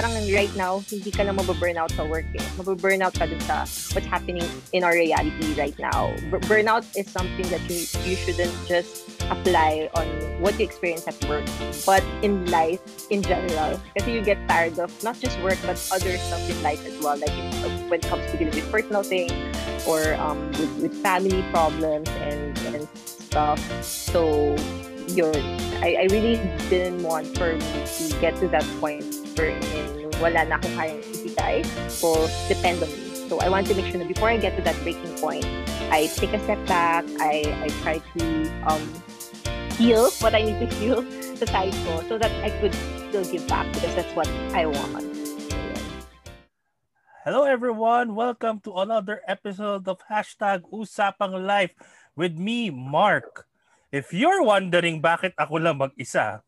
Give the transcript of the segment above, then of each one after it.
parang right now, hindi ka lang mababurnout sa work eh. Mababurnout ka dun sa what's happening in our reality right now. Burnout is something that you, you shouldn't just apply on what you experience at work, but in life in general. Kasi you get tired of not just work, but other stuff in life as well. Like when it comes to dealing with personal things or um, with, with family problems and, and stuff. So, yun. I, I really didn't want for me to get to that point wherein wala na akong kayang isikay so depend on me. So I want to make sure that before I get to that breaking point, I take a step back, I, I try to um, heal what I need to heal sa side ko so that I could still give back because that's what I want. Hello everyone! Welcome to another episode of Hashtag Usapang Life with me, Mark. If you're wondering bakit ako lang mag-isa,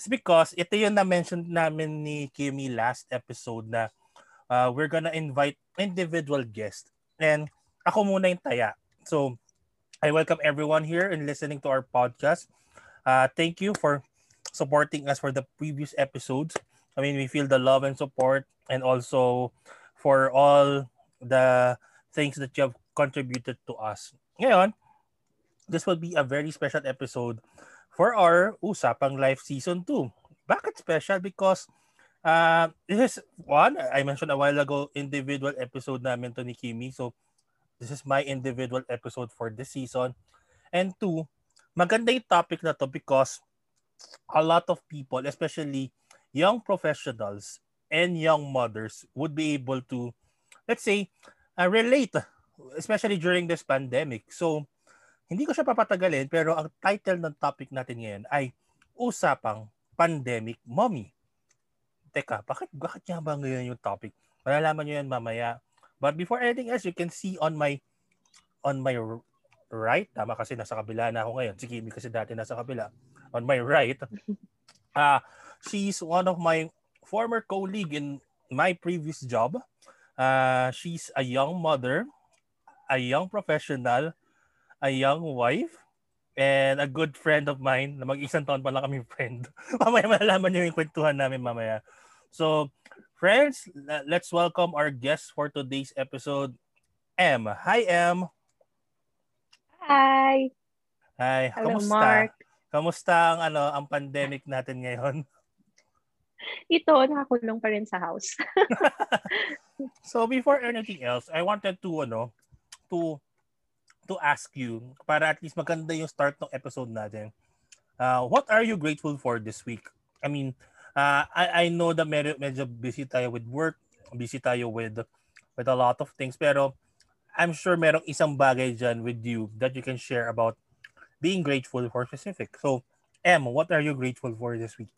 it's because ito yung na-mention namin ni Kimi last episode na uh, we're gonna invite individual guests. And ako muna yung taya. So, I welcome everyone here and listening to our podcast. Uh, thank you for supporting us for the previous episodes. I mean, we feel the love and support and also for all the things that you have contributed to us. Ngayon, this will be a very special episode for our Usapang Life Season 2. Bakit special? Because uh, this is one, I mentioned a while ago, individual episode namin to ni Kimi. So, this is my individual episode for this season. And two, maganda yung topic na to because a lot of people, especially young professionals and young mothers would be able to, let's say, uh, relate, especially during this pandemic. So, hindi ko siya papatagalin pero ang title ng topic natin ngayon ay Usapang Pandemic Mommy. Teka, bakit, bakit nga ba ngayon yung topic? Malalaman nyo yan mamaya. But before anything else, you can see on my on my right, tama kasi nasa kabila na ako ngayon. Si Kimi kasi dati nasa kabila. On my right, uh, she's one of my former colleague in my previous job. Uh, she's a young mother, a young professional, a young wife and a good friend of mine na mag-isang taon pa lang kami friend. mamaya malalaman niyo yung kwentuhan namin mamaya. So, friends, let's welcome our guest for today's episode, M. Hi, M. Hi. Hi. Hello, Kamusta? Mark. Kamusta ang ano ang pandemic natin ngayon? Ito, nakakulong pa rin sa house. so before anything else, I wanted to ano to to ask you para at least maganda yung start ng episode natin. Uh, what are you grateful for this week? I mean, uh, I, I know that medyo, medyo busy tayo with work, busy tayo with with a lot of things, pero I'm sure merong isang bagay dyan with you that you can share about being grateful for specific. So, Em, what are you grateful for this week?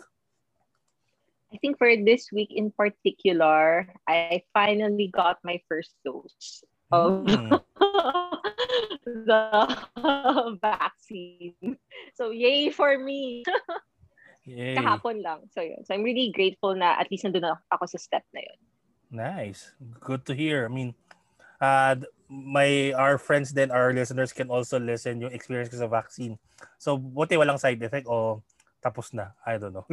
I think for this week in particular, I finally got my first dose of Mm. the vaccine. So, yay for me. Yay. Kahapon lang. So, yun. So, I'm really grateful na at least nandun na ako sa step na yun. Nice. Good to hear. I mean, uh, my our friends then our listeners can also listen yung experience ko sa vaccine. So, buti walang side effect o tapos na. I don't know.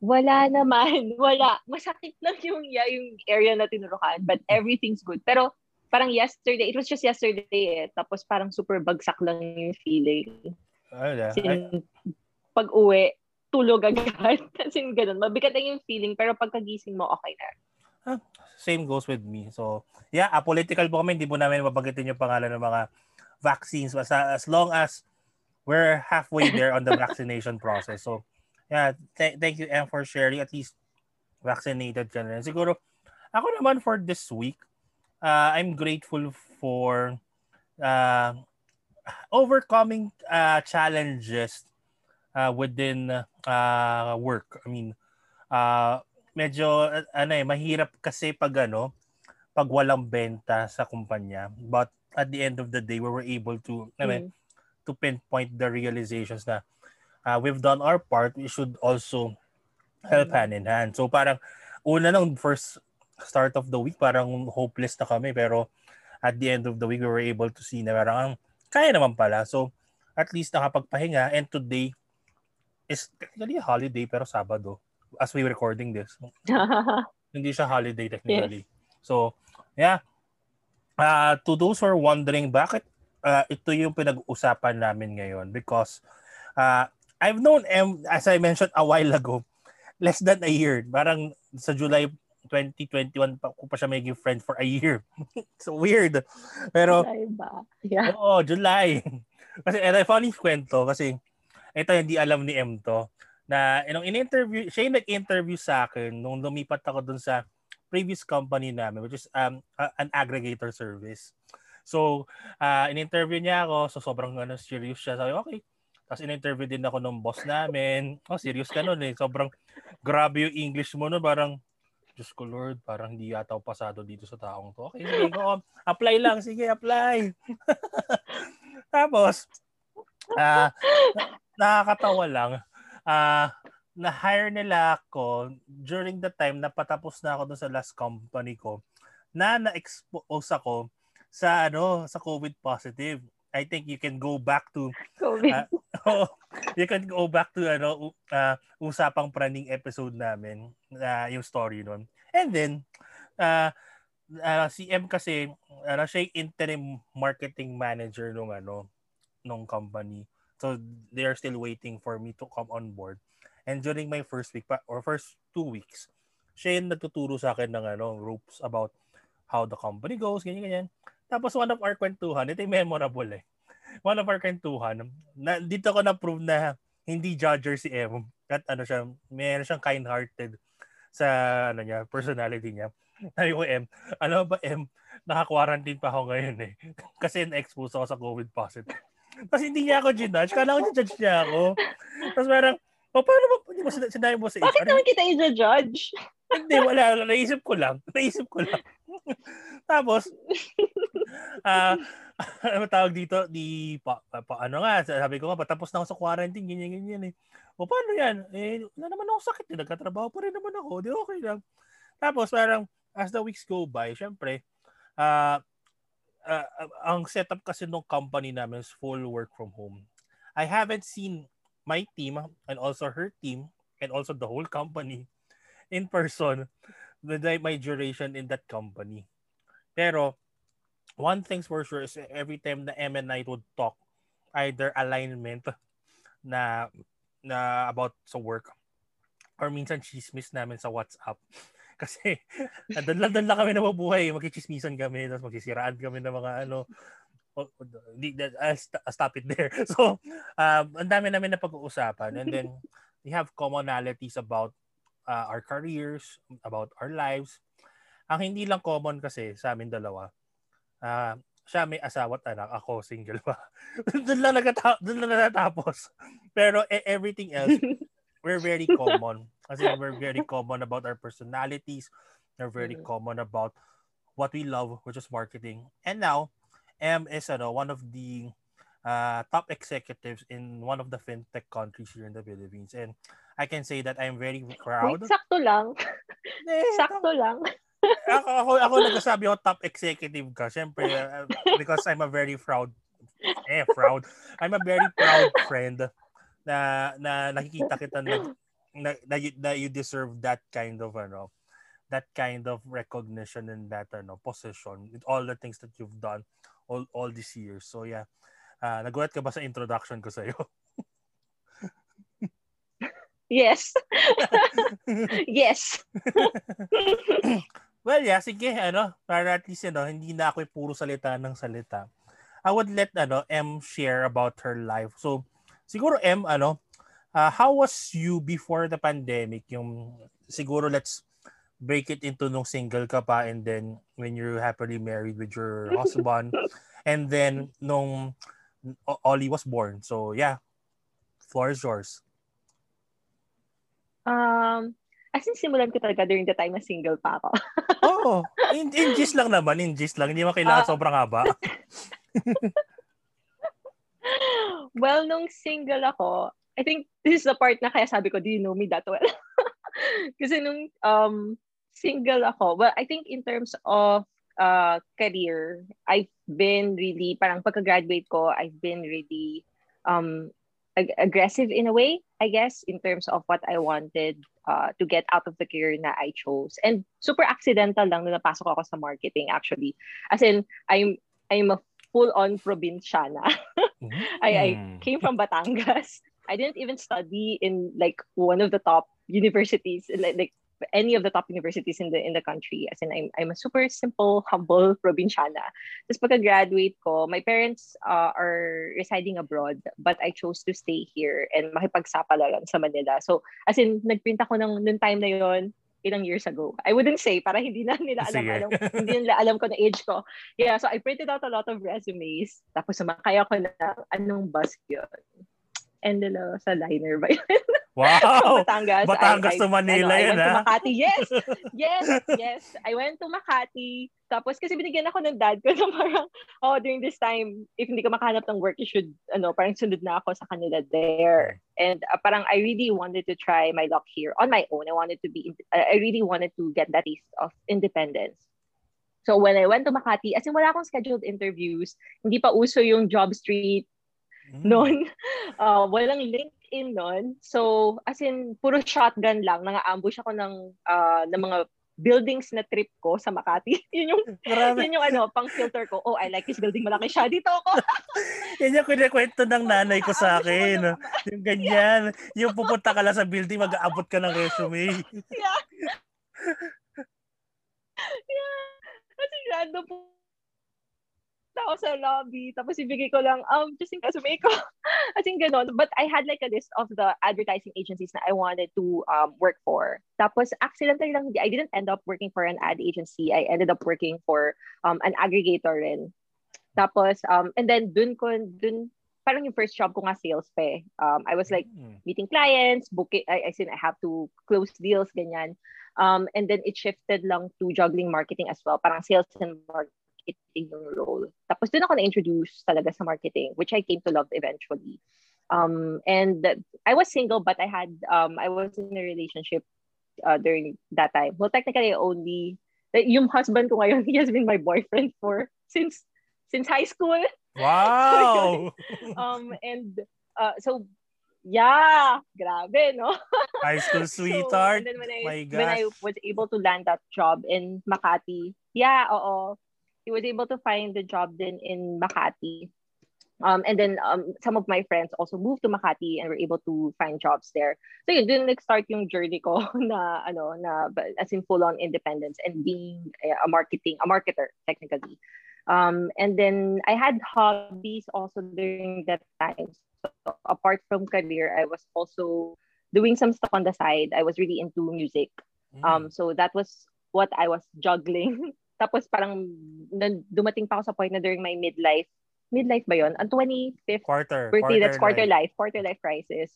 Wala naman. Wala. Masakit lang yung, yung area na tinurukan. But everything's good. Pero parang yesterday, it was just yesterday eh. Tapos parang super bagsak lang yung feeling. Ay, As ay, in, pag uwi, tulog agad. As in, ganun. Mabigat lang yung feeling, pero pagkagising mo, okay na. same goes with me. So, yeah, apolitical po kami. Hindi po namin mabanggitin yung pangalan ng mga vaccines. Basta as long as we're halfway there on the vaccination process. So, yeah, th- thank you, Em, for sharing. At least vaccinated ka na rin. Siguro, ako naman for this week, uh, I'm grateful for uh, overcoming uh, challenges uh, within uh, work. I mean, uh, medyo ano eh mahirap kasi pag ano pag walang benta sa kumpanya but at the end of the day we were able to I mean, Mm. to pinpoint the realizations na uh, we've done our part we should also help Mm. hand in hand so parang una nung first start of the week parang hopeless na kami pero at the end of the week we were able to see na parang ang kaya naman pala so at least nakapagpahinga and today is technically a holiday pero Sabado as we recording this. Hindi siya holiday technically. Yes. So, yeah. Uh, to those who are wondering bakit uh, ito yung pinag-uusapan namin ngayon because uh, I've known M, as I mentioned a while ago, less than a year. Parang sa July 2021 pa ko pa siya maging friend for a year. so weird. Pero July ba? Yeah. Oo, July. kasi and I funny kwento kasi ito hindi alam ni M to na inong in-interview, siya yung nag-interview sa akin nung lumipat ako dun sa previous company namin which is um, an aggregator service. So, uh, in-interview niya ako, so sobrang ano, serious siya. Sabi, okay. Tapos in-interview din ako ng boss namin. Oh, serious ka nun eh. Sobrang grabe yung English mo no, parang Diyos ko Lord, parang hindi yata pasado dito sa taong to. Okay, sige, go Apply lang. Sige, apply. Tapos, uh, nakakatawa lang uh, na-hire nila ako during the time na patapos na ako dun sa last company ko na na-expose ako sa ano sa COVID positive. I think you can go back to COVID. Uh, oh, you can go back to ano uh, usapang praning episode namin uh, yung story nun. And then uh, uh, si M kasi ano siya interim marketing manager nung ano nung company. So they are still waiting for me to come on board. And during my first week pa, or first two weeks, siya yung nagtuturo sa akin ng ano, ropes about how the company goes, ganyan, ganyan. Tapos one of our kwentuhan, ito yung memorable eh. One of our kwentuhan, na, dito ko na-prove na hindi judger si M. At ano siya, meron siyang kind-hearted sa ano niya, personality niya. Sabi ko, M, ano ba M, naka-quarantine pa ako ngayon eh. Kasi na-expose ako sa COVID positive. Tapos hindi niya ako ginudge. Kala ko judge niya ako. Tapos parang, o paano ba, hindi mo sinabi mo sa HR? Bakit naman kita i-judge? hindi, wala. Naisip ko lang. Naisip ko lang. Tapos, ah, uh, ano tawag dito, di, pa, pa, pa, ano nga, sabi ko nga, patapos na ako sa quarantine, ganyan, ganyan eh. O paano yan? Eh, wala naman ako sakit, eh. nagkatrabaho pa rin naman ako, di okay lang. Tapos parang, as the weeks go by, syempre, ah, uh, uh, ang setup kasi ng company namin is full work from home. I haven't seen my team and also her team and also the whole company in person with my duration in that company. Pero one thing's for sure is every time the M and I would talk either alignment na na about sa work or minsan chismis namin sa WhatsApp kasi doon lang, kami nabubuhay. Magkichismisan kami, tapos magsisiraan kami ng mga ano. Oh, I'll stop it there. So, um, ang dami namin na pag-uusapan. And then, we have commonalities about uh, our careers, about our lives. Ang hindi lang common kasi sa amin dalawa, uh, siya may asawa at anak, ako single pa. doon lang nagata- doon lang natapos. Pero e- everything else, we're very common. Kasi we're very common about our personalities. We're very mm-hmm. common about what we love, which is marketing. And now, M is ano, one of the uh, top executives in one of the fintech countries here in the Philippines. And I can say that I'm very proud. Wait, sakto lang. Eh, sakto lang. Ako, ako, ako nagsasabi ako top executive ka. Siyempre, uh, because I'm a very proud, eh, proud. I'm a very proud friend na, na nakikita kita na na, na, you, that you deserve that kind of ano that kind of recognition and that ano position with all the things that you've done all all these years. So yeah. Uh, nagulat ka ba sa introduction ko sa iyo yes. Yes well yeah sige ano para at least ano hindi na ako puro salita ng salita I would let ano M share about her life so siguro M ano uh, how was you before the pandemic? Yung siguro let's break it into nung single ka pa and then when you're happily married with your husband and then nung Ollie was born. So yeah, floor is yours. Um, as in simulan ko talaga during the time na single pa ako. Oo. oh, in, in gist lang naman, in gist lang. Hindi mo kailangan uh, sobrang haba. well, nung single ako, I think this is the part na kaya sabi ko, do you know me that well? Kasi nung um, single ako, well, I think in terms of uh, career, I've been really, parang pagka-graduate ko, I've been really, um, ag- aggressive in a way, I guess, in terms of what I wanted uh, to get out of the career na I chose. And super accidental lang na napasok ako sa marketing actually. As in, I'm I'm a full-on provinciana. mm. I, I hmm. came from Batangas. I didn't even study in like one of the top universities, like, like any of the top universities in the in the country. As in, I'm, I'm a super simple, humble provinciana. Tapos pagka-graduate ko, my parents uh, are residing abroad, but I chose to stay here and makipagsapalaran sa Manila. So, as in, nagprint ako ng noong time na yon ilang years ago. I wouldn't say para hindi na nila alam, alam hindi nila alam ko na age ko. Yeah, so I printed out a lot of resumes. Tapos sumakay ako na anong bus yun. And uh, sa liner ba yun? Wow! Batangas. Batangas I, to Manila ano, yan, I went ha? to Makati. Yes! Yes! Yes! I went to Makati. Tapos kasi binigyan ako ng dad ko na parang, oh, during this time, if hindi ka makahanap ng work, you should, ano, parang sunod na ako sa kanila there. And uh, parang I really wanted to try my luck here on my own. I wanted to be, I really wanted to get that taste of independence. So when I went to Makati, as in wala akong scheduled interviews, hindi pa uso yung job street mm. noon. Uh, walang link in nun. So, as in, puro shotgun lang. Nanga-ambush ako ng, uh, ng mga buildings na trip ko sa Makati. yun yung, Marami. yun yung ano, pang filter ko. Oh, I like this building. Malaki siya. Dito ako. yan yung kinikwento ng nanay ko sa akin. yung ganyan. Yung pupunta ka lang sa building, mag-aabot ka ng resume. yeah. yeah. Kasi random po ako sa lobby. Tapos ibigay ko lang, um, just in case ko. As in ganon. But I had like a list of the advertising agencies na I wanted to um, work for. Tapos accidentally lang, I didn't end up working for an ad agency. I ended up working for um, an aggregator rin. Tapos, um, and then dun ko, dun, parang yung first job ko nga sales pa eh. Um, I was like hmm. meeting clients, booking, I, I said I have to close deals, ganyan. Um, and then it shifted lang to juggling marketing as well, parang sales and marketing marketing role. Tapos doon ako na-introduce talaga sa marketing, which I came to love eventually. Um, and I was single, but I had, um, I was in a relationship uh, during that time. Well, technically, only, yung husband ko ngayon, he has been my boyfriend for, since, since high school. Wow! so, um, and, uh, so, yeah, grabe, no? High school sweetheart. So, and then when I, My gosh. when I was able to land that job in Makati, yeah, oo. He was able to find the job then in Makati. Um, and then um, some of my friends also moved to Makati and were able to find jobs there. So yun, dun nag-start yung journey ko na, ano, na, as in full-on independence and being a marketing, a marketer, technically. Um, and then I had hobbies also during that time. So apart from career, I was also doing some stuff on the side. I was really into music. Mm. Um, so that was what I was juggling Tapos parang dumating pa ako sa point na during my midlife, midlife ba yon? Ang 25th quarter, birthday, quarter that's quarter life. life, quarter life crisis.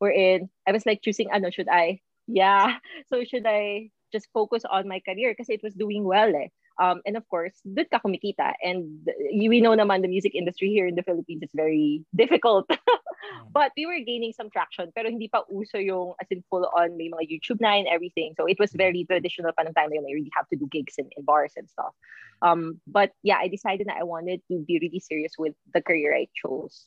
Wherein I was like choosing ano, should I? Yeah. So should I just focus on my career kasi it was doing well eh. Um, and of course, doon ka kumikita. And we know naman the music industry here in the Philippines is very difficult. Mm. but we were gaining some traction. Pero hindi pa uso yung as in full on may mga YouTube na and everything. So it was very traditional pa ng time na yun. I really have to do gigs in, in bars and stuff. Um, but yeah, I decided that I wanted to be really serious with the career I chose.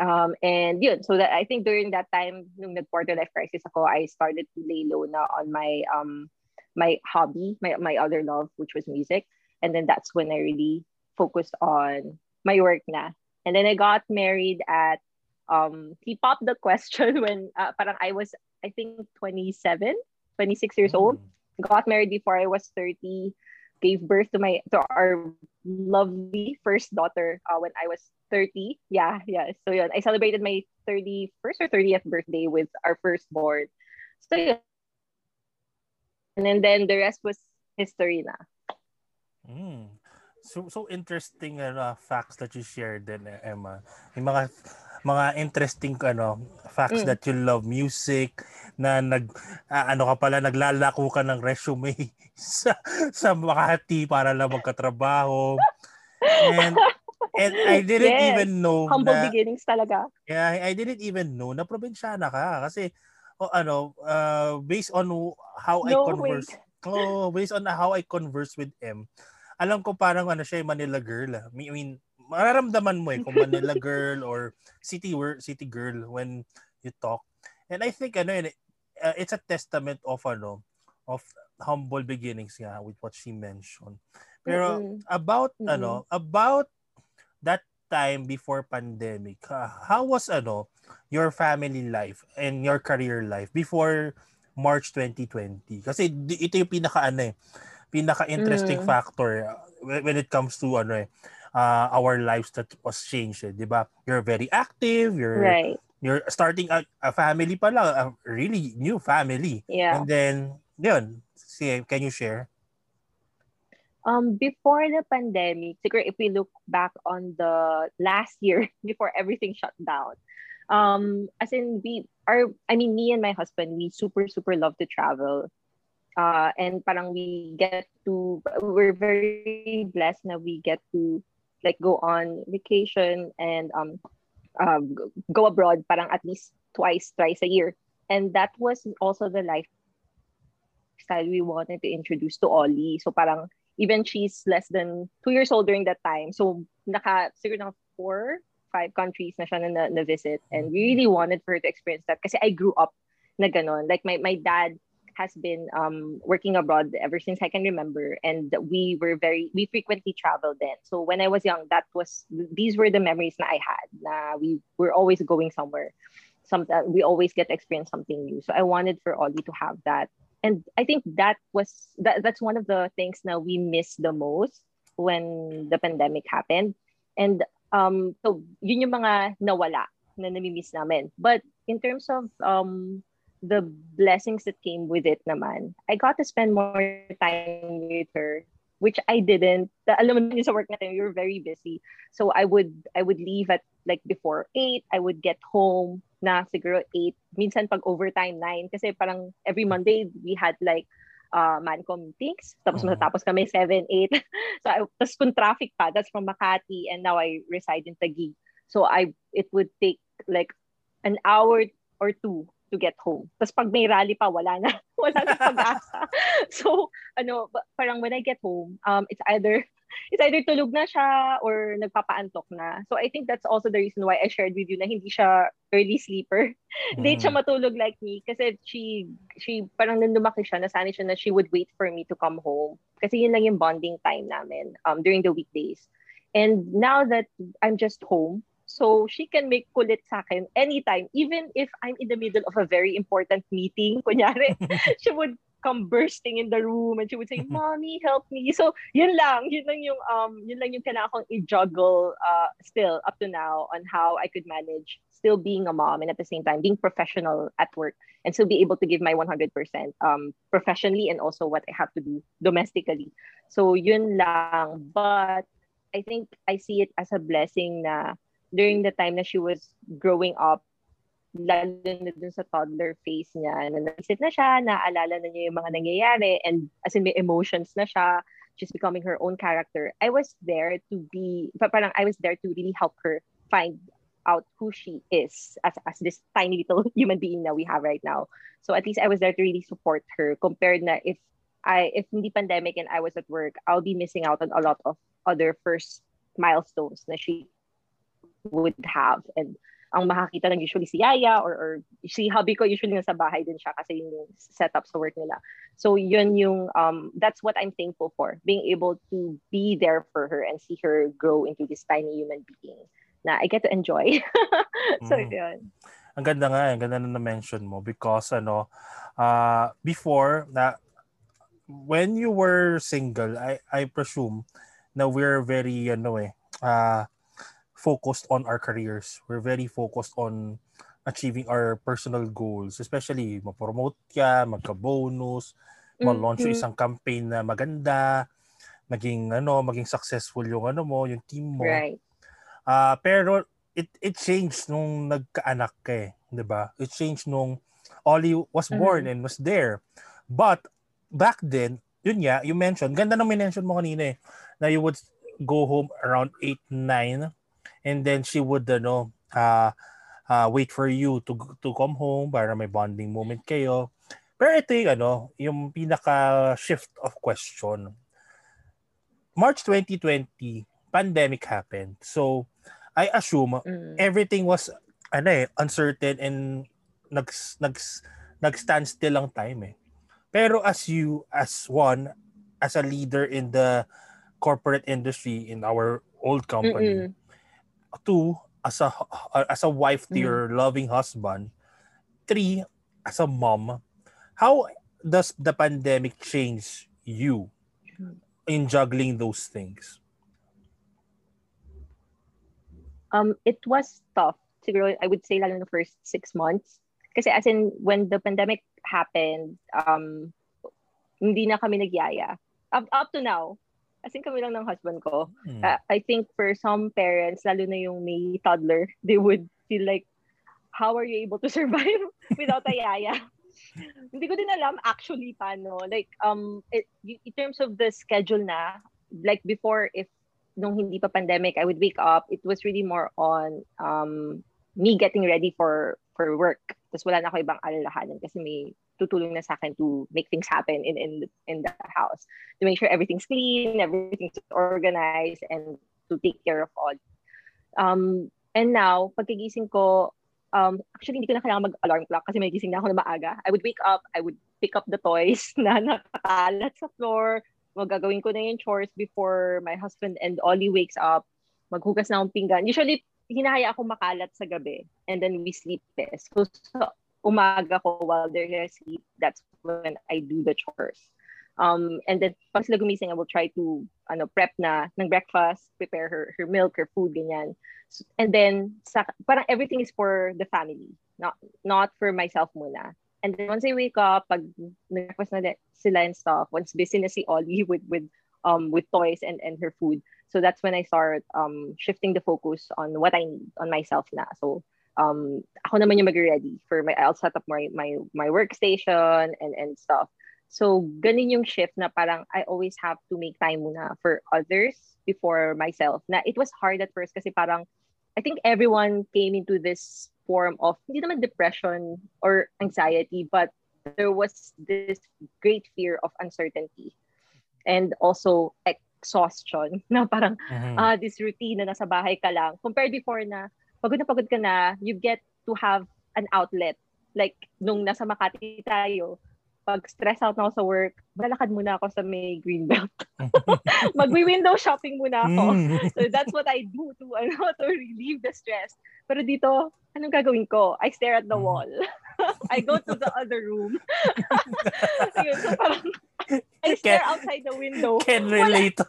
Um, and yun, so that I think during that time, nung nag-quarter life crisis ako, I started to lay low na on my um, my hobby, my, my other love, which was music. And then that's when I really focused on my work na. And then I got married at, um, he popped the question when uh, parang I was, I think, 27, 26 years mm. old. Got married before I was 30. Gave birth to my to our lovely first daughter uh, when I was 30. Yeah, yeah. So yeah, I celebrated my 31st or 30th birthday with our firstborn. So yeah, and then the rest was history na. Mm. So so interesting uh, facts that you shared then Emma. Yung mga mga interesting ano facts mm. that you love music na nag uh, ano ka pala naglalako ka ng resume sa sa Makati para lang magkatrabaho. And and I didn't yes. even know humble na, beginnings talaga. Yeah, I didn't even know na probinsyana ka kasi oh, ano, uh, based on how no I converse, oh, based on how I converse with M, alam ko parang ano siya, Manila girl. Ah. I mean, mararamdaman mo eh kung Manila girl or city city girl when you talk. And I think ano yun, uh, it's a testament of ano of humble beginnings nga with what she mentioned. Pero mm-hmm. about mm-hmm. ano, about that time before pandemic, uh, how was ano your family life and your career life before March 2020? Kasi ito yung pinaka ano eh, pinaka interesting mm. factor uh, when it comes to ano eh, uh, our lives that was changed, eh, 'di ba? You're very active, you're right. you're starting a, a family pa lang, a really new family. Yeah. And then, yun, see, can you share? Um, before the pandemic, if we look back on the last year before everything shut down, um, as in we are, I mean, me and my husband, we super super love to travel, uh, and parang we get to, we're very blessed that we get to like go on vacation and um, uh, go abroad, parang at least twice, twice a year, and that was also the lifestyle we wanted to introduce to Ollie. So parang even she's less than two years old during that time. So naka siguro four, five countries na siya na, na visit and we really wanted for her to experience that kasi I grew up na ganon. Like my, my dad has been um, working abroad ever since I can remember and we were very we frequently traveled then. So when I was young that was these were the memories na I had na we were always going somewhere. Some, uh, we always get to experience something new. So I wanted for Ollie to have that and I think that was that that's one of the things now we miss the most when the pandemic happened. And um so yun yung mga nawala na nami-miss namin. But in terms of um the blessings that came with it naman, I got to spend more time with her which I didn't. Alam mo sa work natin, we were very busy. So I would I would leave at like before 8, I would get home na siguro 8, minsan pag overtime 9 kasi parang every Monday we had like uh, Mancom meetings. Tapos uh-huh. matatapos kami 7, 8. so, I, tapos kung traffic pa, that's from Makati and now I reside in Taguig. So, I it would take like an hour or two to get home. Tapos pag may rally pa, wala na. wala na pag-asa. so, ano, parang when I get home, um, it's either it's either tulog na siya or nagpapaantok na. So I think that's also the reason why I shared with you na hindi siya early sleeper. Mm. siya matulog like me kasi she she parang nung lumaki siya nasanay siya na she would wait for me to come home kasi yun lang yung bonding time namin um during the weekdays. And now that I'm just home, so she can make kulit sa akin anytime, even if I'm in the middle of a very important meeting, kunyari, she would come bursting in the room and she would say, "Mommy, help me." So, yun lang, yun lang yung um yun lang yung kailangan i-juggle uh still up to now on how I could manage still being a mom and at the same time being professional at work and still be able to give my 100% um professionally and also what I have to do domestically. So, yun lang. But I think I see it as a blessing na during the time that she was growing up lalo na dun sa toddler phase niya, na naisip na siya, naaalala na niya yung mga nangyayari, and as in may emotions na siya, she's becoming her own character. I was there to be, parang I was there to really help her find out who she is as, as this tiny little human being that we have right now. So at least I was there to really support her compared na if I if hindi pandemic and I was at work, I'll be missing out on a lot of other first milestones na she would have and ang makakita lang usually si Yaya or, or si hubby ko usually nasa bahay din siya kasi yun yung setup sa work nila. So yun yung, um, that's what I'm thankful for. Being able to be there for her and see her grow into this tiny human being na I get to enjoy. so mm. yun. Ang ganda nga, ang ganda na na-mention mo because ano, uh, before na when you were single, I I presume na we're very ano eh, uh, focused on our careers. We're very focused on achieving our personal goals, especially ma-promote ka, magka-bonus, ma-launch mm-hmm. isang campaign na maganda, maging ano, maging successful yung ano mo, yung team mo. Right. Uh, pero it it changed nung nagkaanak ka eh, 'di ba? It changed nung Ollie was mm-hmm. born mm-hmm. and was there. But back then, yun nga, you mentioned, ganda nang mention mo kanina eh, na you would go home around 8, 9 and then she would ano uh, uh, wait for you to to come home para may bonding moment kayo. Pero ito yung ano, yung pinaka shift of question. March 2020 pandemic happened. So, I assume mm. everything was ano eh, uncertain and nags nags nag-stand still lang time eh. Pero as you as one as a leader in the corporate industry in our old company, Mm-mm. Two as a as a wife to mm. your loving husband, three as a mom, how does the pandemic change you in juggling those things? Um, it was tough. Siguro, I would say lalo in the first six months. Kasi as in, when the pandemic happened, um, hindi na kami nagyaya. Up, up to now, as in kami lang ng husband ko. Hmm. Uh, I think for some parents, lalo na yung may toddler, they would feel like, how are you able to survive without a yaya? hindi ko din alam actually paano. Like, um, it, in terms of the schedule na, like before, if nung hindi pa pandemic, I would wake up, it was really more on um, me getting ready for for work. Tapos wala na ako ibang alalahanan kasi may tutulong na sa akin to make things happen in in in the house. To make sure everything's clean, everything's organized, and to take care of all. Um, and now, pagkagising ko, um, actually, hindi ko na kailangan mag-alarm clock kasi may gising na ako na maaga. I would wake up, I would pick up the toys na nakakalat sa floor, magagawin ko na yung chores before my husband and Ollie wakes up. Maghugas na akong pinggan. Usually, hinahaya ako makalat sa gabi and then we sleep best. So, so umaga ko while they're asleep, that's when I do the chores. Um, and then pag sila gumising, I will try to ano, prep na ng breakfast, prepare her, her milk, her food, ganyan. So, and then, sa, parang everything is for the family, not, not for myself muna. And then once I wake up, pag breakfast na sila and stuff, once busy na si Ollie with, with, um, with toys and, and her food, so that's when I start um, shifting the focus on what I need, on myself na. So, um, ako naman yung mag-ready for my, I'll set up my, my, my workstation and, and stuff. So, ganun yung shift na parang I always have to make time muna for others before myself. Na it was hard at first kasi parang I think everyone came into this form of hindi naman depression or anxiety, but there was this great fear of uncertainty and also exhaustion na parang mm-hmm. uh, this routine na nasa bahay ka lang compared before na pagod na pagod ka na you get to have an outlet like nung nasa Makati tayo pag stress out na ako sa work, malalakad muna ako sa may greenbelt. Magwi-window shopping muna ako. Mm. so that's what I do to ano to relieve the stress. Pero dito, anong gagawin ko? I stare at the mm. wall. I go to the other room. Yun, so parang, I stare can, outside the window. Can relate.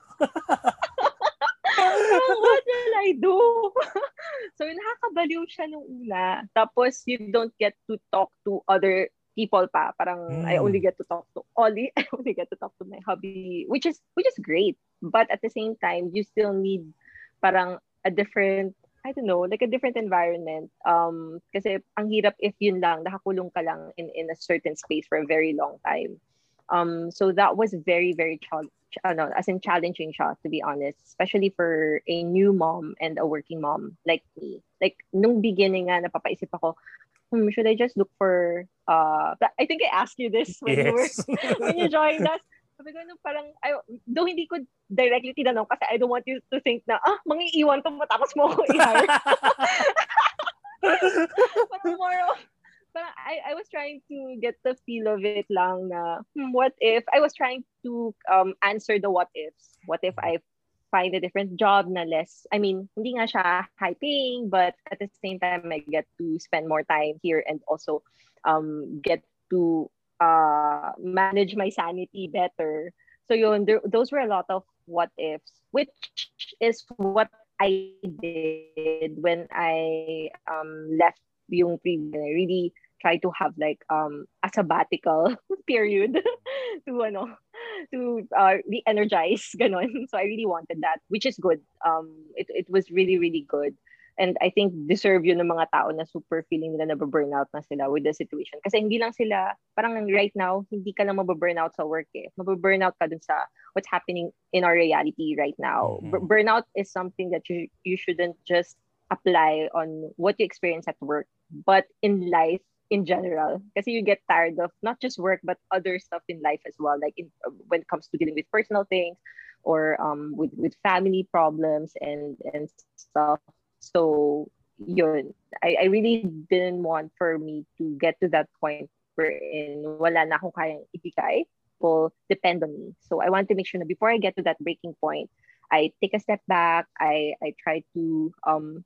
What will I do? so, nakakabaliw siya nung una. Tapos, you don't get to talk to other people pa. Parang, mm. I only get to talk to Ollie. I only get to talk to my hubby, which is, which is great. But at the same time, you still need parang a different I don't know, like a different environment. Um, kasi ang hirap if yun lang, nakakulong ka lang in, in a certain space for a very long time. Um, so that was very, very ch- ano, as in challenging siya, to be honest. Especially for a new mom and a working mom like me. Like, nung beginning nga, napapaisip ako, hmm, should I just look for, uh, I think I asked you this when yes. you were, when you joined us. Sabi ko, parang, ay, though hindi ko directly tinanong kasi I don't want you to think na, ah, mangiiwan to matapos mo ako i-hire. I, I was trying to get the feel of it lang na, hmm, what if, I was trying to um, answer the what ifs. What if I find a different job na less, I mean, hindi nga siya high paying, but at the same time, I get to spend more time here and also um, get to uh, manage my sanity better. So yun, there, those were a lot of what ifs, which is what I did when I um, left yung previous. I really try to have like um, a sabbatical period to ano to uh, re-energize ganon. So I really wanted that, which is good. Um, it, it was really really good. And I think deserve yun ng mga tao na super feeling nila na burnout na sila with the situation. Kasi hindi lang sila, parang right now, hindi ka lang mababurnout sa work eh. Mababurnout ka dun sa what's happening in our reality right now. Mm-hmm. burnout is something that you, you shouldn't just apply on what you experience at work, but in life in general. because you get tired of not just work, but other stuff in life as well. Like in, when it comes to dealing with personal things, or um, with with family problems and and stuff. So yun, I, I really didn't want for me to get to that point wherein wala na akong kayang ibigay. People depend on me. So I want to make sure that before I get to that breaking point, I take a step back. I I try to um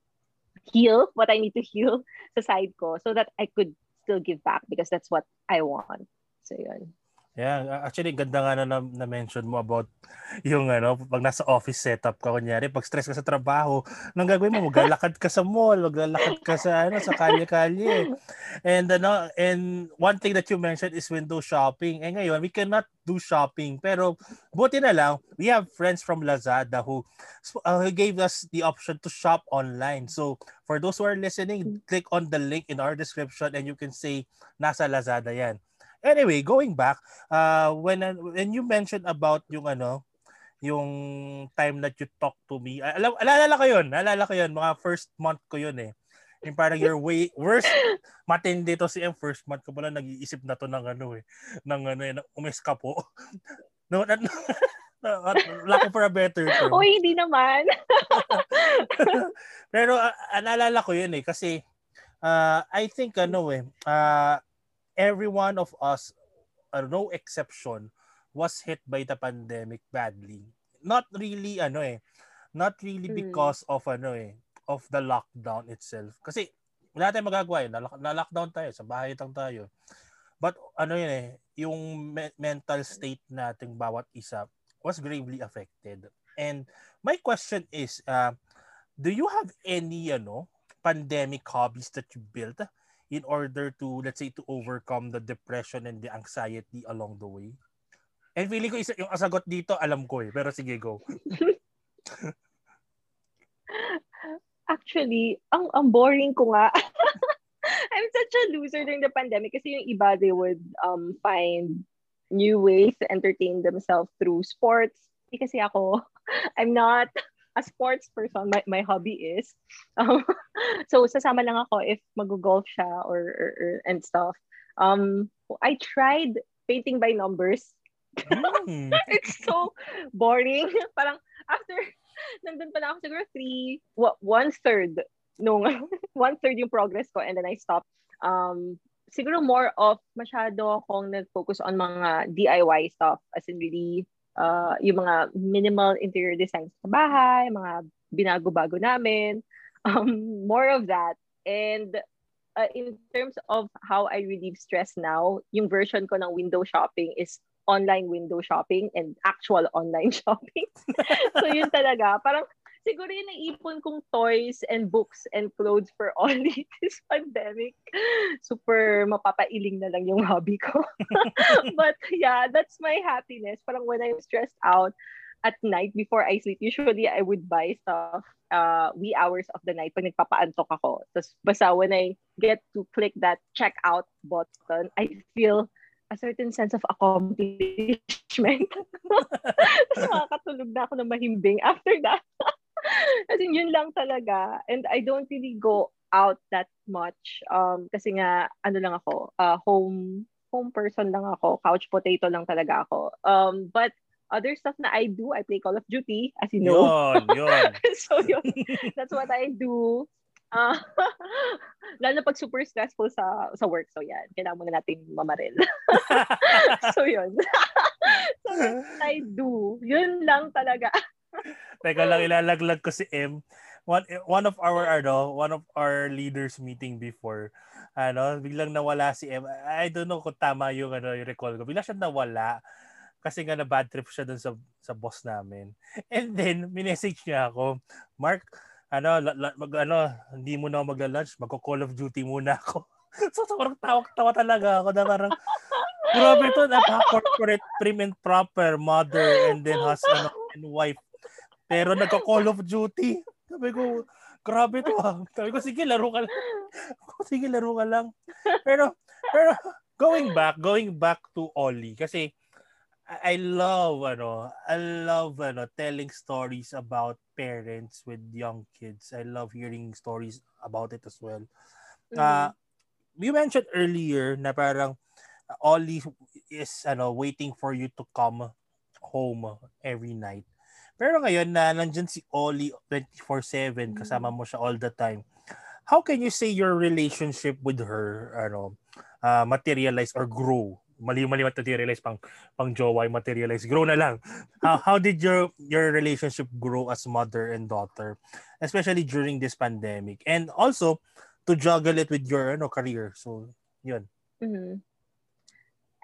heal what I need to heal sa side ko so that I could still give back because that's what I want. So yun. Yeah, actually ganda nga na, na mention mo about yung ano, pag nasa office setup ka kunyari, pag stress ka sa trabaho, nang gagawin mo, maglalakad ka sa mall, maglalakad ka sa ano, sa kalye-kalye. And ano, and one thing that you mentioned is window shopping. Eh ngayon, we cannot do shopping. Pero buti na lang, we have friends from Lazada who uh, gave us the option to shop online. So for those who are listening, click on the link in our description and you can say nasa Lazada yan. Anyway, going back, uh, when when you mentioned about yung ano, yung time that you talk to me, alam, alala ko yun, alala ko yun, mga first month ko yun eh. Yung parang your way, worst, matindi to si M, first month ko pala nag-iisip na to ng ano eh, ng ano eh, umeska po. No, no, no, lack for a better term. Oh, hindi naman. Pero uh, naalala ko yun eh, kasi uh, I think ano eh, uh, every one of us, uh, no exception, was hit by the pandemic badly. Not really ano eh, not really hmm. because mm. of ano eh, of the lockdown itself. Kasi wala tayong magagawa eh, na-lockdown tayo, sa bahay lang tayo. But ano yun eh, yung me- mental state nating bawat isa was gravely affected. And my question is, uh, do you have any ano pandemic hobbies that you built in order to, let's say, to overcome the depression and the anxiety along the way? And feeling ko isa, yung asagot dito, alam ko eh. Pero sige, go. Actually, ang, ang boring ko nga. I'm such a loser during the pandemic kasi yung iba, they would um, find new ways to entertain themselves through sports. Kasi ako, I'm not a sports person, my, my hobby is. Um, so, sasama lang ako if mag-golf siya or, or, or, and stuff. Um, I tried painting by numbers. Mm. it's so boring. Parang after, nandun pa lang ako siguro three, what, one third nung, one third yung progress ko and then I stopped. Um, siguro more of masyado akong nag-focus on mga DIY stuff as in really uh, yung mga minimal interior designs sa bahay, mga binago-bago namin, um, more of that. And uh, in terms of how I relieve stress now, yung version ko ng window shopping is online window shopping and actual online shopping. so yun talaga, parang siguro yung naipon kong toys and books and clothes for all this pandemic. Super mapapailing na lang yung hobby ko. But yeah, that's my happiness. Parang when I'm stressed out at night before I sleep, usually I would buy stuff uh, wee hours of the night pag nagpapaantok ako. Tapos basta when I get to click that checkout button, I feel a certain sense of accomplishment. Tapos makakatulog na ako ng mahimbing after that. As in, yun lang talaga. And I don't really go out that much. Um, kasi nga, ano lang ako, uh, home home person lang ako. Couch potato lang talaga ako. Um, but other stuff na I do, I play Call of Duty, as you know. Yun, yun. so, yun. That's what I do. Uh, lalo pag super stressful sa sa work. So, yan. Kailangan muna natin mamaril. so, yun. so, that's what I do. Yun lang talaga. Teka lang, ilalaglag ko si M. One, one of our, ano, one of our leaders meeting before, ano, biglang nawala si M. I don't know kung tama yung, ano, yung recall ko. Bigla siya nawala kasi nga na bad trip siya dun sa, sa boss namin. And then, minessage niya ako, Mark, ano, la, la, mag, ano, hindi mo na magla-lunch, magko-call of duty muna ako. so, sobrang tawa-tawa talaga ako na parang, grabe to, napaka-corporate, prim and proper, mother, and then husband and wife. Pero nagka-Call of Duty. Sabi ko, grabe to ah. Sabi ko, sige, laro ka lang. sige, laro ka lang. Pero, pero, going back, going back to Ollie, kasi, I love, ano, I love, ano, telling stories about parents with young kids. I love hearing stories about it as well. Mm-hmm. Uh, you mentioned earlier na parang Ollie is, ano, waiting for you to come home every night. Pero ngayon na nandyan si Oli 24/7 kasama mo siya all the time. How can you say your relationship with her ano uh, materialize or grow? Mali-mali materialize pang pang jowa materialize grow na lang. How how did your your relationship grow as mother and daughter especially during this pandemic? And also to juggle it with your ano career. So, yun. Mm-hmm.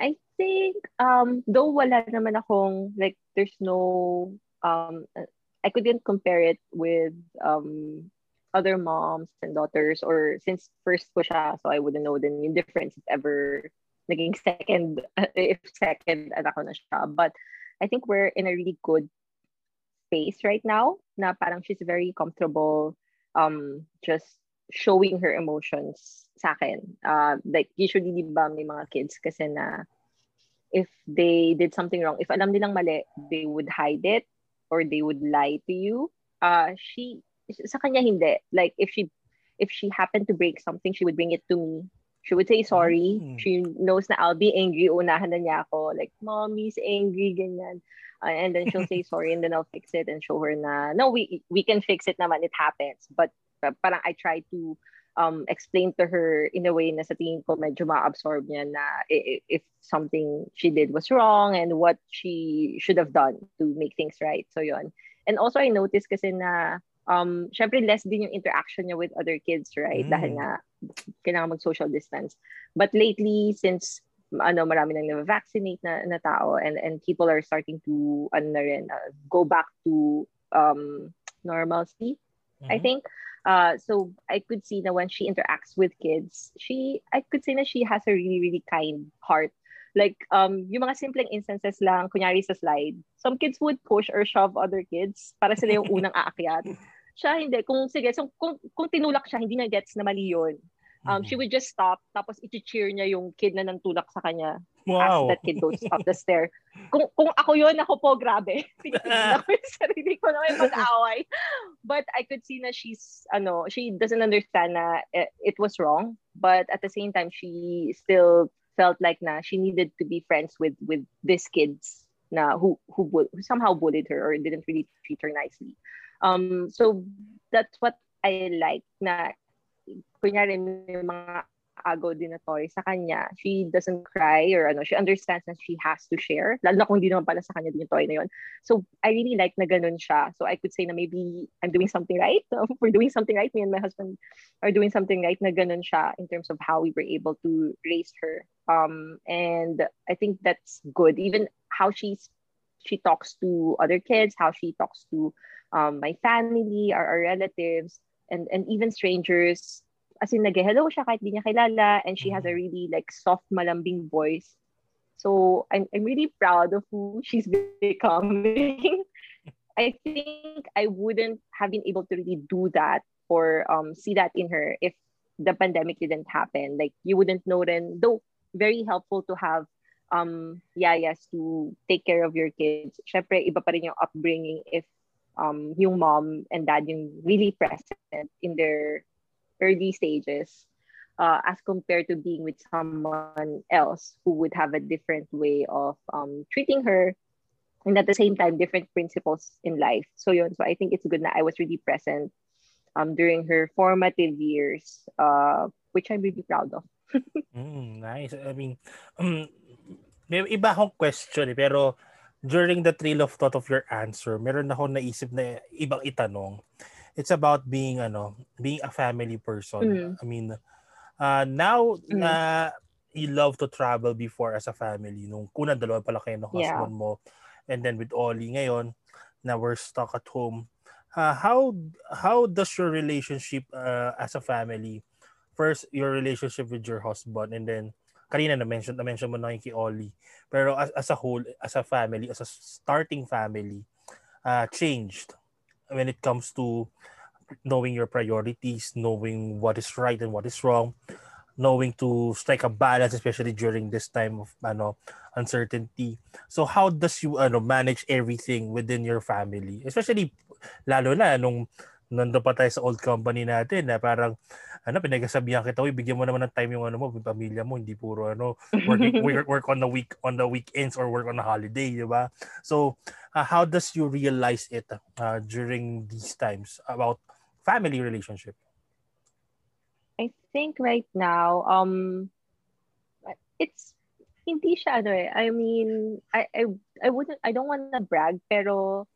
I think um though wala naman akong like there's no um, I couldn't compare it with um, other moms and daughters or since first ko siya, so I wouldn't know the difference if ever naging second, if second anak ko. But I think we're in a really good space right now na parang she's very comfortable um, just showing her emotions sa akin. Uh, like usually, di ba, may mga kids kasi na if they did something wrong, if alam nilang mali, they would hide it or they would lie to you. Uh, she, sa kanya hindi. Like, if she, if she happened to break something, she would bring it to me. She would say sorry. Mm. She knows na I'll be angry. Unahan na niya ako. Like, mommy's angry, ganyan. Uh, and then she'll say sorry and then I'll fix it and show her na, no, we we can fix it naman. It happens. But uh, parang I try to um, explain to her in a way na sa tingin ko medyo ma-absorb niya na if, something she did was wrong and what she should have done to make things right. So yon. And also I noticed kasi na um syempre less din yung interaction niya with other kids, right? Mm. Dahil nga kailangan mag-social distance. But lately since ano marami nang na-vaccinate na, na tao and and people are starting to ano na rin, uh, go back to um normalcy. Mm-hmm. I think Uh, so I could see that when she interacts with kids, she I could say that she has a really really kind heart. Like um yung mga simpleng instances lang kunyari sa slide. Some kids would push or shove other kids para sila yung unang aakyat. Siya hindi kung sige so, kung kung tinulak siya hindi na gets na mali yun. Um, she mm-hmm. would just stop, tapos i-cheer niya yung kid na nantulak sa kanya. Wow. As that kid goes up the stair. Kung, kung ako yun, ako po, grabe. Pinitignan ko yung sarili ko na may pag-away. But I could see na she's, ano, she doesn't understand na it was wrong. But at the same time, she still felt like na she needed to be friends with with these kids na who who, who somehow bullied her or didn't really treat her nicely. Um, so that's what I like na kunyari may mga agaw din na toy sa kanya, she doesn't cry or ano, she understands that she has to share. Lalo na kung hindi naman pala sa kanya din yung toy na yun. So, I really like na ganun siya. So, I could say na maybe I'm doing something right. we're doing something right. Me and my husband are doing something right na ganun siya in terms of how we were able to raise her. Um, and I think that's good. Even how she's she talks to other kids, how she talks to um, my family, our, our relatives, and and even strangers as in nag-hello siya kahit di niya kilala and she has a mm-hmm. really like soft malambing voice. So I'm I'm really proud of who she's becoming. I think I wouldn't have been able to really do that or um, see that in her if the pandemic didn't happen. Like you wouldn't know then, though very helpful to have um yayas to take care of your kids. Syempre, iba pa rin yung upbringing if um yung mom and dad yung really present in their early stages uh, as compared to being with someone else who would have a different way of um, treating her and at the same time different principles in life. So yun so i think it's good that i was really present um, during her formative years uh, which i'm really proud of. Mm, nice. I mean um, may iba akong question eh, pero during the trail of thought of your answer meron ako naisip na ibang itanong it's about being ano, being a family person. Mm. I mean, uh, now mm. na you love to travel before as a family, nung kuna dalawa pala kayo ng husband yeah. mo, and then with Ollie ngayon, na we're stuck at home. Uh, how how does your relationship uh, as a family, first your relationship with your husband, and then kanina na mention na mention mo na yung kay pero as, as a whole, as a family, as a starting family, uh, changed when it comes to knowing your priorities, knowing what is right and what is wrong, knowing to strike a balance, especially during this time of ano, uncertainty. So how does you ano, manage everything within your family? Especially, lalo na nung nando pa tayo sa old company natin na parang ano pinagasabihan kita, uy, bigyan mo naman ng time yung ano mo, yung pamilya mo, hindi puro ano working, work, work on the week on the weekends or work on a holiday, di ba? So, uh, how does you realize it uh, during these times about family relationship? I think right now, um, it's hindi siya ano eh. I mean, I I I wouldn't I don't want to brag pero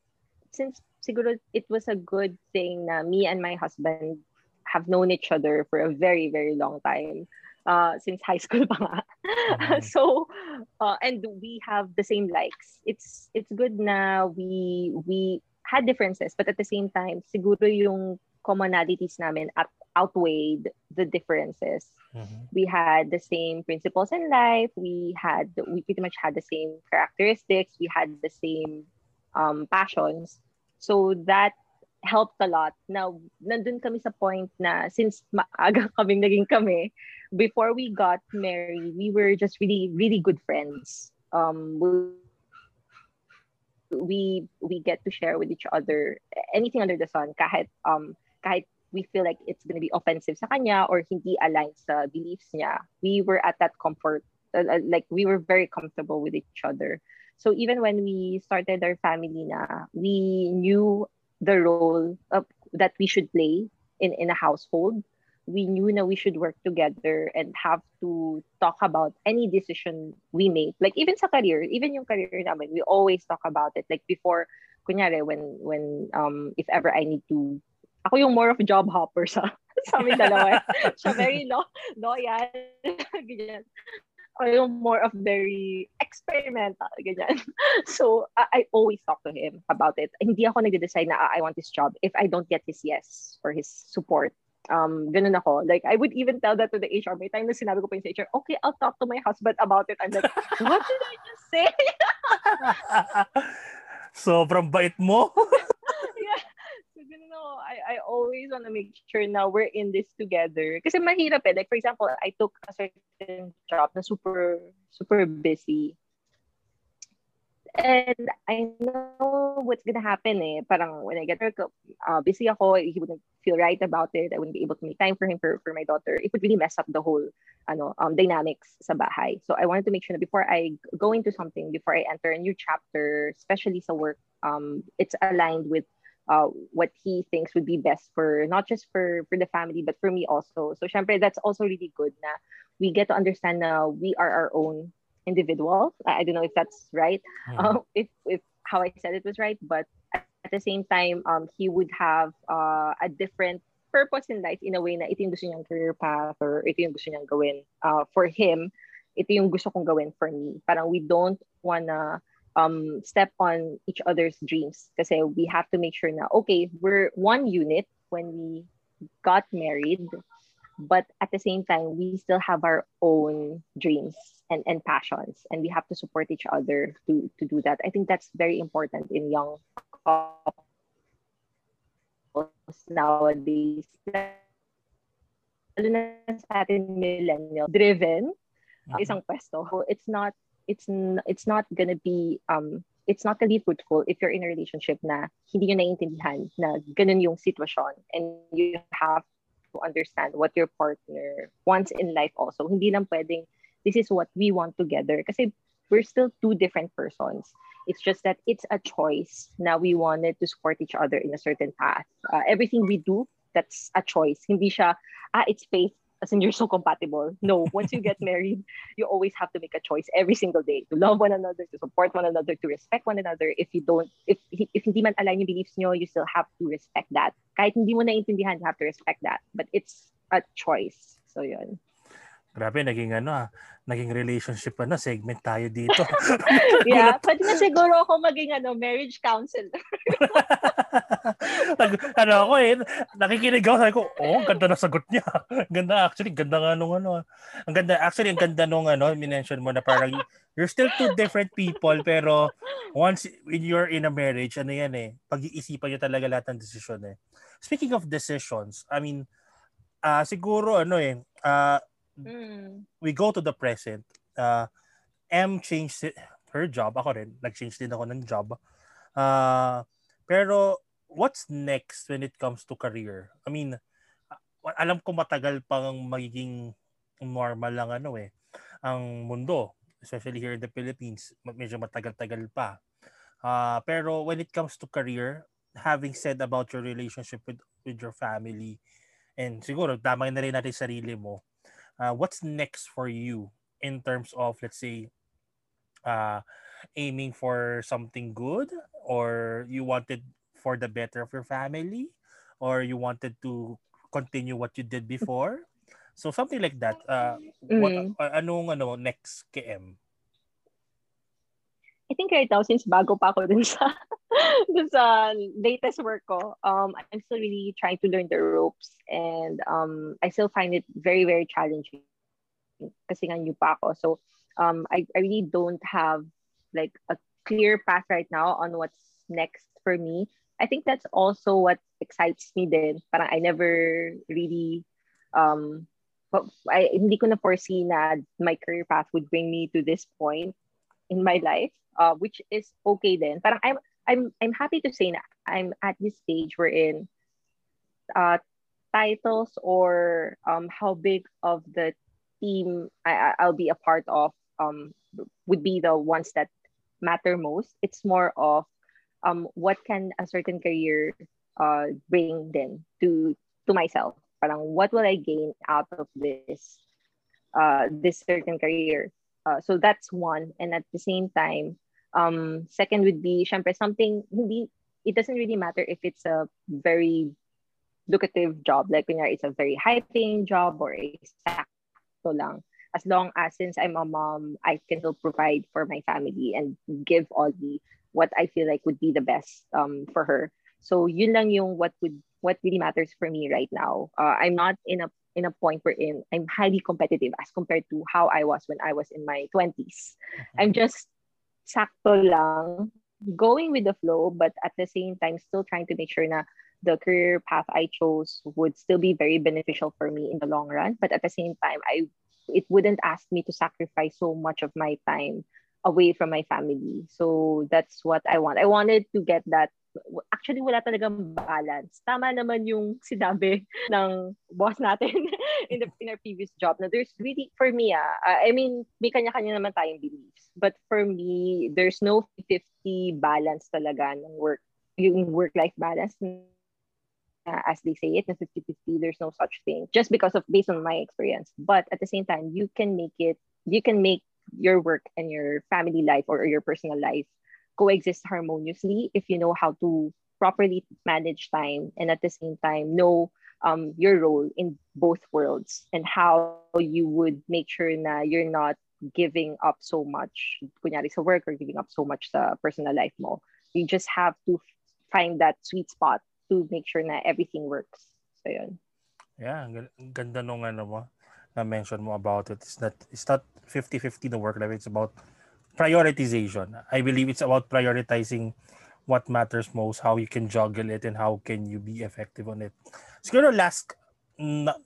since siguro it was a good thing na me and my husband have known each other for a very very long time. Uh, since high school pa nga. Mm-hmm. so uh, and we have the same likes. It's it's good na we we had differences but at the same time siguro yung commonalities namin at outweighed the differences. Mm-hmm. We had the same principles in life. We had we pretty much had the same characteristics. We had the same um, passions. So that helped a lot. Now, nandun kami sa point na since maaga kaming naging kami, before we got married, we were just really, really good friends. Um, we we get to share with each other anything under the sun kahit um kahit we feel like it's to be offensive sa kanya or hindi aligned sa beliefs niya, we were at that comfort, uh, uh, like we were very comfortable with each other. So even when we started our family na, we knew the role of, that we should play in, in a household. We knew that we should work together and have to talk about any decision we make. Like even sa career, even yung career namin, we always talk about it. Like before, kunyari, when, when um, if ever I need to ako yung more of job hopper sa sa amin dalawa. Siya very lo loyal. ganyan. Ako yung more of very experimental. Ganyan. So, I, I always talk to him about it. Hindi ako nag-decide na I want this job if I don't get his yes or his support. Um, ganun ako. Like, I would even tell that to the HR. May time na sinabi ko pa yung sa HR, okay, I'll talk to my husband about it. I'm like, what did I just say? Sobrang bait mo. No, I, I always want to make sure now we're in this together. Kasi mahirap eh. Like, for example, I took a certain job na super, super busy. And I know what's gonna happen eh. Parang when I get uh, busy ako, he wouldn't feel right about it. I wouldn't be able to make time for him, for, for my daughter. It would really mess up the whole ano, um, dynamics sa bahay. So I wanted to make sure that before I go into something, before I enter a new chapter, especially sa work, um, it's aligned with uh, what he thinks would be best for not just for for the family but for me also. So syempre that's also really good na we get to understand na we are our own individual. I, I don't know if that's right. Mm. Uh, if if how I said it was right, but at the same time um he would have uh, a different purpose in life in a way na ito yung gusto niyang career path or ito yung gusto niyang gawin uh, for him ito yung gusto kong gawin for me parang we don't wanna um, step on each other's dreams. Because we have to make sure now, okay, we're one unit when we got married, but at the same time, we still have our own dreams and, and passions, and we have to support each other to, to do that. I think that's very important in young couples nowadays. Lalo na sa millennial driven uh-huh. isang pwesto. It's not it's it's not gonna be um it's not gonna be fruitful if you're in a relationship na hindi nyo naiintindihan na ganun yung sitwasyon and you have to understand what your partner wants in life also. Hindi lang pwedeng this is what we want together kasi we're still two different persons. It's just that it's a choice. Now we wanted to support each other in a certain path. Uh, everything we do, that's a choice. Hindi siya, ah, it's faith as in you're so compatible. No, once you get married, you always have to make a choice every single day to love one another, to support one another, to respect one another. If you don't, if if hindi man align yung beliefs nyo, you still have to respect that. Kahit hindi mo naintindihan, you have to respect that. But it's a choice. So yun. Grabe, naging ano ah, naging relationship ano, segment tayo dito. yeah, pwede na siguro ako maging ano, marriage counselor. ano ako eh, nakikinig ako, sabi ko, oh, ganda na sagot niya. ganda actually, ganda nga nung ano. Ah. Ang ganda, actually, ang ganda nung ano, minention mo na parang you're still two different people, pero once when you're in a marriage, ano yan eh, pag-iisipan niyo talaga lahat ng desisyon eh. Speaking of decisions, I mean, uh, siguro ano eh, uh, mm. we go to the present. Uh, M changed her job. Ako rin, nag-change din ako ng job. Uh, pero what's next when it comes to career? I mean, alam ko matagal pang magiging normal lang ano eh, ang mundo, especially here in the Philippines, medyo matagal-tagal pa. Uh, pero when it comes to career, having said about your relationship with with your family, and siguro tama na rin natin sarili mo, uh, what's next for you in terms of, let's say, uh, aiming for something good? Or you wanted for the better of your family? Or you wanted to continue what you did before? So something like that. Uh mm. what uh, anong ano next KM I think right now since bago pa ako dun sa dun sa latest work ko um I'm still really trying to learn the ropes and um I still find it very very challenging kasi nga new pa ako so um I, I really don't have like a clear path right now on what's next for me I think that's also what excites me then. Parang I never really um I hindi ko na foresee na my career path would bring me to this point in my life, uh, which is okay then. Parang I'm I'm I'm happy to say na I'm at this stage wherein uh titles or um how big of the team I I'll be a part of um would be the ones that matter most. It's more of um, what can a certain career uh, bring then to to myself? Parang what will I gain out of this uh, this certain career? Uh, so that's one. And at the same time, um, second would be syempre something hindi it doesn't really matter if it's a very lucrative job like when it's a very high paying job or a sakto lang as long as since I'm a mom I can still provide for my family and give all the what I feel like would be the best um, for her. So yun lang yung what would what really matters for me right now. Uh, I'm not in a in a point where in I'm highly competitive as compared to how I was when I was in my 20s. Mm-hmm. I'm just sakto lang going with the flow but at the same time still trying to make sure na the career path I chose would still be very beneficial for me in the long run but at the same time I it wouldn't ask me to sacrifice so much of my time away from my family. So that's what I want. I wanted to get that actually wala talagang balance. Tama naman yung sinabi ng boss natin in the in our previous job na there's really for me ah I mean may kanya-kanya naman tayong beliefs. But for me there's no 50 balance talaga ng work yung work-life balance. Uh, as they say it na 50-50 there's no such thing just because of based on my experience. But at the same time you can make it you can make your work and your family life or your personal life coexist harmoniously if you know how to properly manage time and at the same time know um, your role in both worlds and how you would make sure that you're not giving up so much kunyari sa work or giving up so much sa personal life mo. You just have to find that sweet spot to make sure na everything works. So yun. Yeah, ganda nung ano mo na mention mo about it. it is that it's not 50-50 the work life it's about prioritization. I believe it's about prioritizing what matters most how you can juggle it and how can you be effective on it. Siguro last not,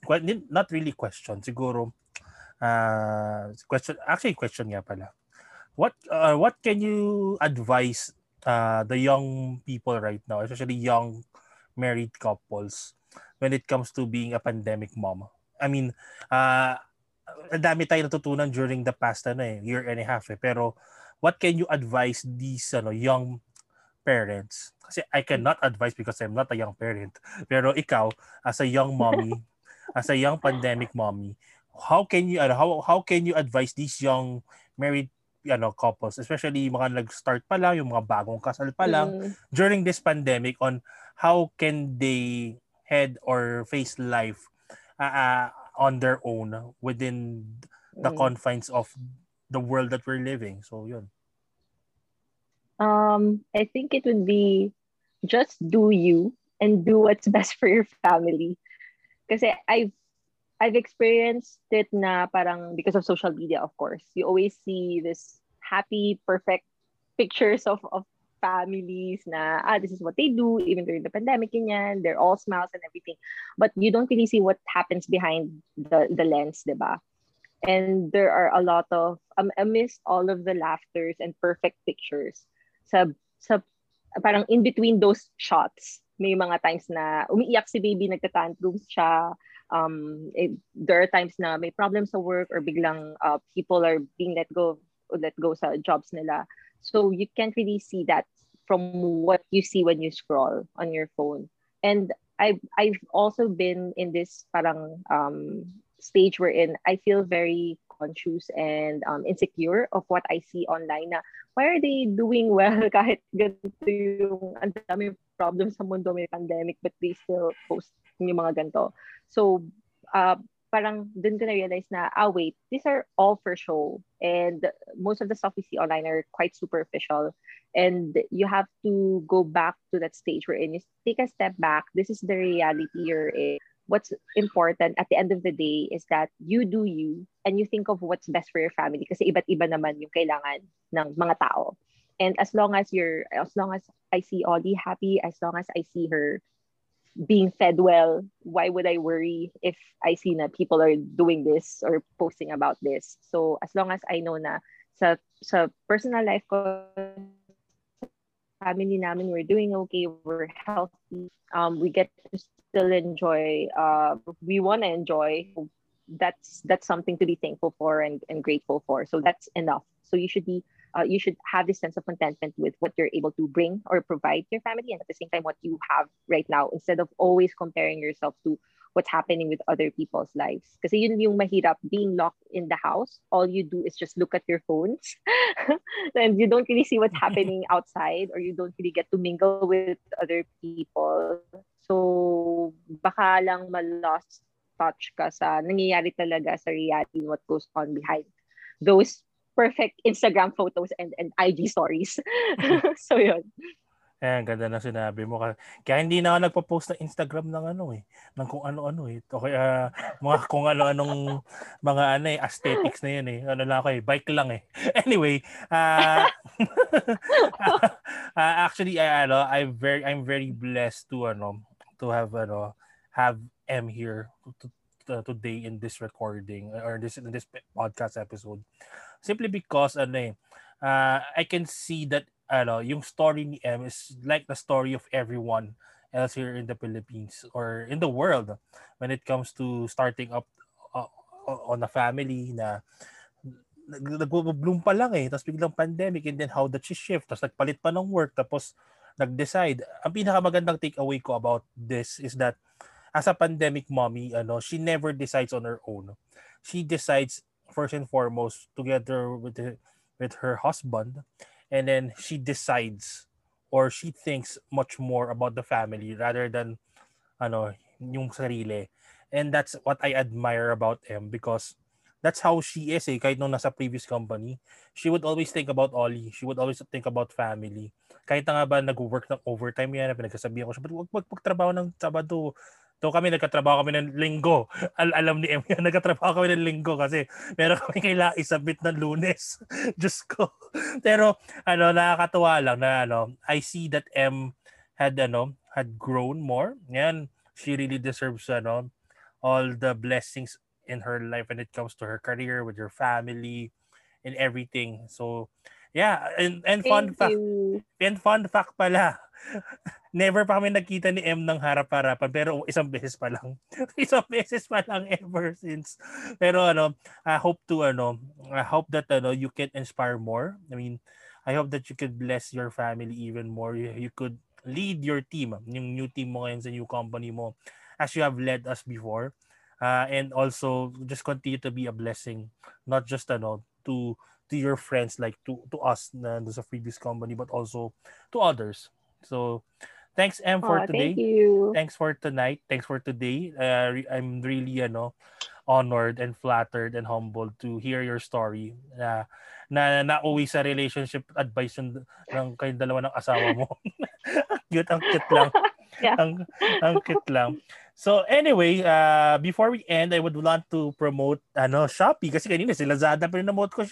not really question siguro uh, question actually question nga pala. What uh, what can you advise uh, the young people right now especially young married couples when it comes to being a pandemic mom? I mean, uh, ang dami tayo natutunan during the past ano eh, year and a half eh. Pero what can you advise these ano, young parents? Kasi I cannot advise because I'm not a young parent. Pero ikaw, as a young mommy, as a young pandemic mommy, how can you ano, how how can you advise these young married ano couples especially mga nag-start pa lang yung mga bagong kasal pa lang mm. during this pandemic on how can they head or face life uh, on their own within the mm. confines of the world that we're living. So yun. Um, I think it would be just do you and do what's best for your family. Because I've I've experienced it na parang because of social media, of course. You always see this happy, perfect pictures of, of families na, ah, this is what they do, even during the pandemic, yan, they're all smiles and everything. But you don't really see what happens behind the, the lens, di ba? And there are a lot of, um, amidst all of the laughters and perfect pictures, sa, sa, parang in between those shots, may mga times na umiiyak si baby, nagtatantrums siya. Um, it, there are times na may problems sa work or biglang uh, people are being let go let go sa jobs nila. So you can't really see that from what you see when you scroll on your phone. And I've I've also been in this parang um, stage wherein I feel very conscious and um, insecure of what I see online na why are they doing well kahit ganito yung ang dami problems sa mundo may pandemic but they still post yung mga ganito. So uh, parang dun ko na-realize na, ah wait, these are all for show. And most of the stuff we see online are quite superficial. And you have to go back to that stage wherein you take a step back. This is the reality you're in what's important at the end of the day is that you do you and you think of what's best for your family kasi iba't iba naman yung kailangan ng mga tao. And as long as you're as long as I see Audie happy, as long as I see her being fed well, why would I worry if I see na people are doing this or posting about this? So as long as I know na sa sa personal life ko family namin, we're doing okay, we're healthy, um, we get to still enjoy, uh, we want to enjoy, that's that's something to be thankful for and, and grateful for. So that's enough. So you should be uh, you should have this sense of contentment with what you're able to bring or provide to your family and at the same time what you have right now instead of always comparing yourself to what's happening with other people's lives. Kasi yun yung mahirap, being locked in the house, all you do is just look at your phones and you don't really see what's happening outside or you don't really get to mingle with other people. So, baka lang ma-lost touch ka sa nangyayari talaga sa reality what goes on behind those perfect Instagram photos and, and IG stories. so, yun. Eh, ganda na sinabi mo. Kaya hindi na ako nagpo-post ng Instagram ng ano eh, ng kung ano-ano eh. O kaya mga kung ano-anong mga ano eh, aesthetics na yun eh. Ano lang ako eh, bike lang eh. Anyway, uh, uh, actually uh, ano, I'm very I'm very blessed to ano to have ano have M here to, to, today in this recording or this in this podcast episode. Simply because ano eh, uh, I can see that ano, yung story ni M is like the story of everyone else here in the Philippines or in the world when it comes to starting up uh, on a family na nag-bloom pa lang eh tapos biglang pandemic and then how that she shift tapos nagpalit pa ng work tapos nag-decide ang pinakamagandang take away ko about this is that as a pandemic mommy ano she never decides on her own. She decides first and foremost together with the, with her husband and then she decides or she thinks much more about the family rather than ano yung sarili. And that's what I admire about him because that's how she is eh. Kahit nung nasa previous company she would always think about Ollie. She would always think about family. Kahit na nga ba nag-work ng overtime yan pinagsasabihan ko siya wag wag magtrabaho ng Sabado So kami nagkatrabaho kami ng linggo. Al- alam ni Em nagkatrabaho kami ng linggo kasi meron kami kailangan isabit ng lunes. Diyos ko. Pero ano, nakakatuwa lang na ano, I see that M had ano, had grown more. Yan, she really deserves ano, all the blessings in her life when it comes to her career, with her family, and everything. So, yeah, and, and fun fact, and fun fact pala, never pa kami nagkita ni M ng harap-harapan pero isang beses pa lang. isang beses pa lang ever since. Pero ano, I hope to ano, I hope that ano you can inspire more. I mean, I hope that you could bless your family even more. You, you could lead your team, yung new team mo ngayon sa new company mo as you have led us before. Uh, and also just continue to be a blessing not just ano to to your friends like to to us na sa previous company but also to others So, thanks M for oh, today. Thank you. Thanks for tonight. Thanks for today. Uh, I'm really ano honored and flattered and humbled to hear your story na na nauwi sa relationship advice yung, ng kayong dalawa ng asawa mo. cute, ang cute lang. ang, ang cute lang. So anyway, uh, before we end, I would want to promote ano Shopee kasi kanina si Lazada promote ko.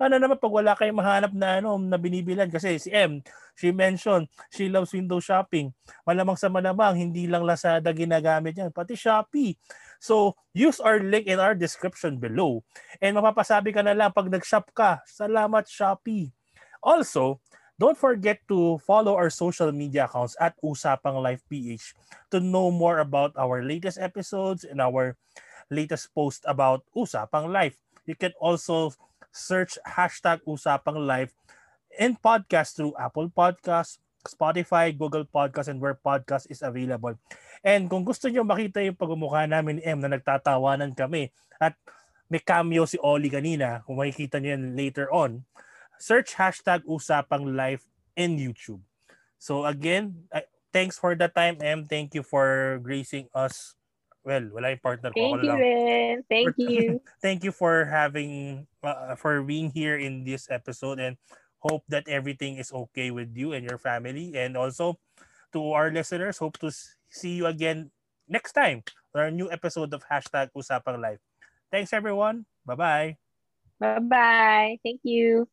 Paano naman pag wala kayong mahanap na ano na binibilan kasi si M, she mentioned she loves window shopping. Malamang sa malamang hindi lang Lazada ginagamit yan, pati Shopee. So, use our link in our description below. And mapapasabi ka na lang pag nag-shop ka, salamat Shopee. Also, Don't forget to follow our social media accounts at Usapang Life PH to know more about our latest episodes and our latest post about Usapang Life. You can also search hashtag Usapang Life in podcast through Apple Podcasts, Spotify, Google Podcasts, and where podcast is available. And kung gusto niyo makita yung pagmumukha namin ni M na nagtatawanan kami at may cameo si Oli kanina, kung makikita niyo yan later on, search hashtag Usapang Life in YouTube. So again, thanks for the time, M. Thank you for gracing us. Well, wala yung partner ko. Thank you, Ren. Thank you. thank you for having, uh, for being here in this episode and hope that everything is okay with you and your family. And also to our listeners, hope to see you again next time on our new episode of Hashtag Usapang Life. Thanks, everyone. Bye-bye. Bye-bye. Thank you.